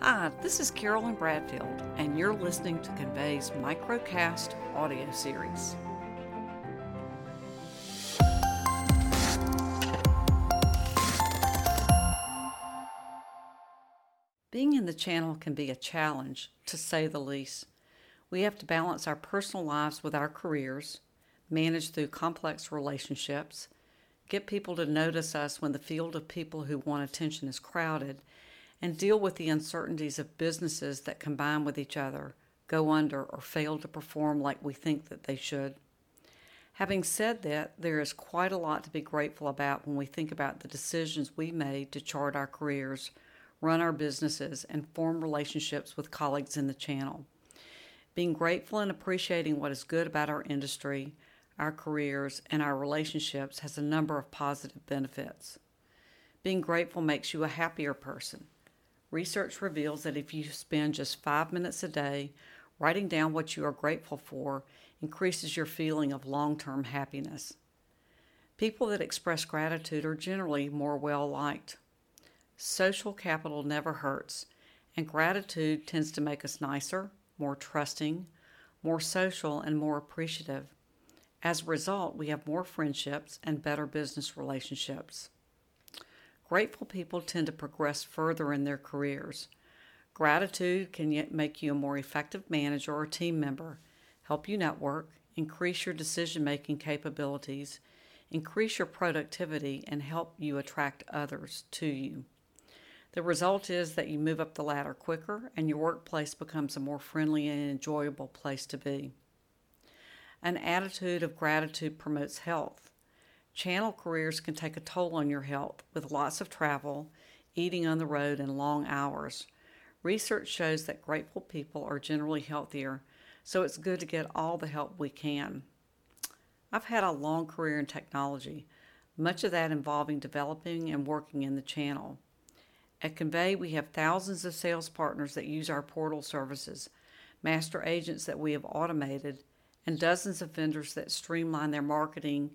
Hi, this is Carolyn Bradfield, and you're listening to Convey's Microcast audio series. Being in the channel can be a challenge, to say the least. We have to balance our personal lives with our careers, manage through complex relationships, get people to notice us when the field of people who want attention is crowded, and deal with the uncertainties of businesses that combine with each other, go under, or fail to perform like we think that they should. Having said that, there is quite a lot to be grateful about when we think about the decisions we made to chart our careers, run our businesses, and form relationships with colleagues in the channel. Being grateful and appreciating what is good about our industry, our careers, and our relationships has a number of positive benefits. Being grateful makes you a happier person. Research reveals that if you spend just five minutes a day writing down what you are grateful for, increases your feeling of long term happiness. People that express gratitude are generally more well liked. Social capital never hurts, and gratitude tends to make us nicer, more trusting, more social, and more appreciative. As a result, we have more friendships and better business relationships. Grateful people tend to progress further in their careers. Gratitude can yet make you a more effective manager or team member, help you network, increase your decision making capabilities, increase your productivity, and help you attract others to you. The result is that you move up the ladder quicker and your workplace becomes a more friendly and enjoyable place to be. An attitude of gratitude promotes health. Channel careers can take a toll on your health with lots of travel, eating on the road, and long hours. Research shows that grateful people are generally healthier, so it's good to get all the help we can. I've had a long career in technology, much of that involving developing and working in the channel. At Convey, we have thousands of sales partners that use our portal services, master agents that we have automated, and dozens of vendors that streamline their marketing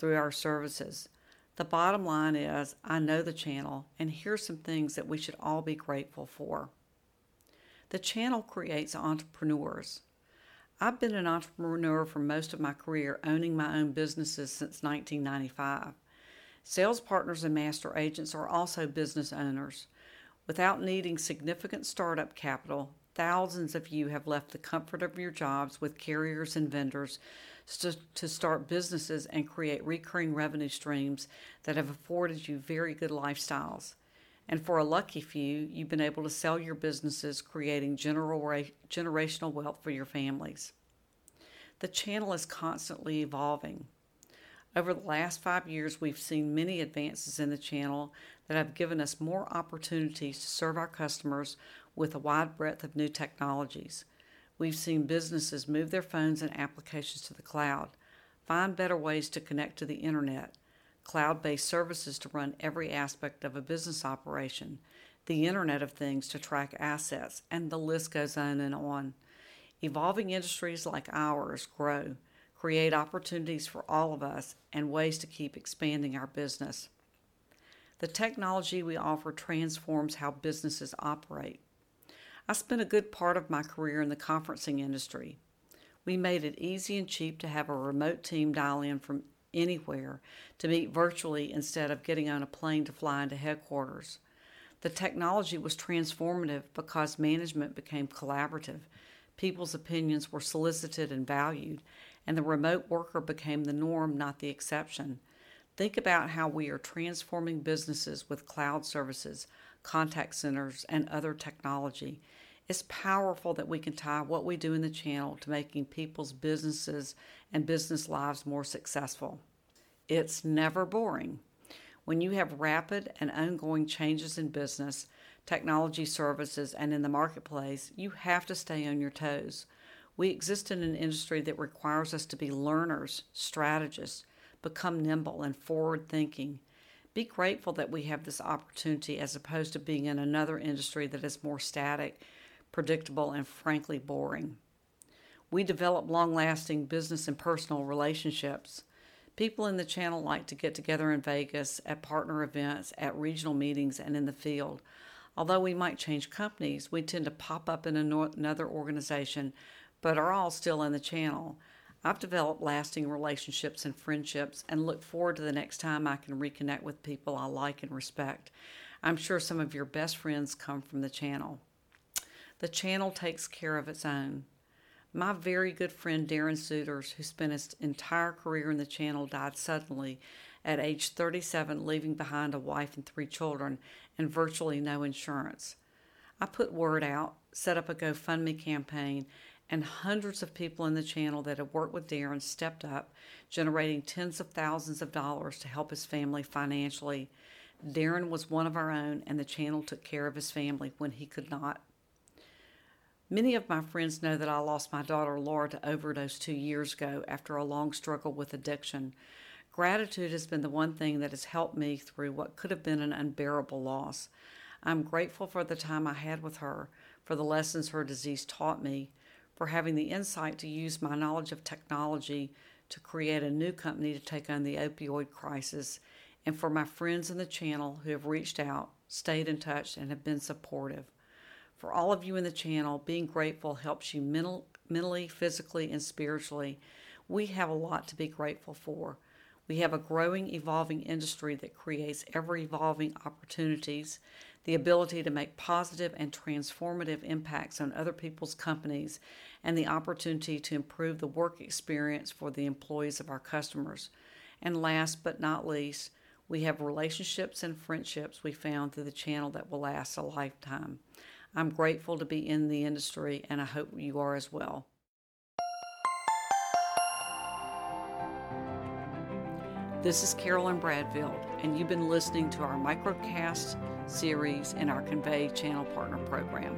through our services. The bottom line is I know the channel, and here's some things that we should all be grateful for. The channel creates entrepreneurs. I've been an entrepreneur for most of my career, owning my own businesses since 1995. Sales partners and master agents are also business owners. Without needing significant startup capital, thousands of you have left the comfort of your jobs with carriers and vendors to, to start businesses and create recurring revenue streams that have afforded you very good lifestyles. And for a lucky few, you've been able to sell your businesses, creating generational wealth for your families. The channel is constantly evolving. Over the last five years, we've seen many advances in the channel that have given us more opportunities to serve our customers with a wide breadth of new technologies. We've seen businesses move their phones and applications to the cloud, find better ways to connect to the internet, cloud based services to run every aspect of a business operation, the Internet of Things to track assets, and the list goes on and on. Evolving industries like ours grow, create opportunities for all of us, and ways to keep expanding our business. The technology we offer transforms how businesses operate. I spent a good part of my career in the conferencing industry. We made it easy and cheap to have a remote team dial in from anywhere to meet virtually instead of getting on a plane to fly into headquarters. The technology was transformative because management became collaborative, people's opinions were solicited and valued, and the remote worker became the norm, not the exception. Think about how we are transforming businesses with cloud services, contact centers, and other technology. It's powerful that we can tie what we do in the channel to making people's businesses and business lives more successful. It's never boring. When you have rapid and ongoing changes in business, technology services, and in the marketplace, you have to stay on your toes. We exist in an industry that requires us to be learners, strategists, become nimble and forward thinking. Be grateful that we have this opportunity as opposed to being in another industry that is more static predictable, and frankly boring. We develop long lasting business and personal relationships. People in the channel like to get together in Vegas, at partner events, at regional meetings, and in the field. Although we might change companies, we tend to pop up in another organization, but are all still in the channel. I've developed lasting relationships and friendships and look forward to the next time I can reconnect with people I like and respect. I'm sure some of your best friends come from the channel. The channel takes care of its own. My very good friend Darren Suiters, who spent his entire career in the channel, died suddenly at age 37, leaving behind a wife and three children and virtually no insurance. I put word out, set up a GoFundMe campaign, and hundreds of people in the channel that have worked with Darren stepped up, generating tens of thousands of dollars to help his family financially. Darren was one of our own, and the channel took care of his family when he could not. Many of my friends know that I lost my daughter Laura to overdose two years ago after a long struggle with addiction. Gratitude has been the one thing that has helped me through what could have been an unbearable loss. I'm grateful for the time I had with her, for the lessons her disease taught me, for having the insight to use my knowledge of technology to create a new company to take on the opioid crisis, and for my friends in the channel who have reached out, stayed in touch, and have been supportive. For all of you in the channel, being grateful helps you mental, mentally, physically, and spiritually. We have a lot to be grateful for. We have a growing, evolving industry that creates ever evolving opportunities, the ability to make positive and transformative impacts on other people's companies, and the opportunity to improve the work experience for the employees of our customers. And last but not least, we have relationships and friendships we found through the channel that will last a lifetime. I'm grateful to be in the industry, and I hope you are as well. This is Carolyn Bradfield, and you've been listening to our microcast series in our Convey Channel Partner Program.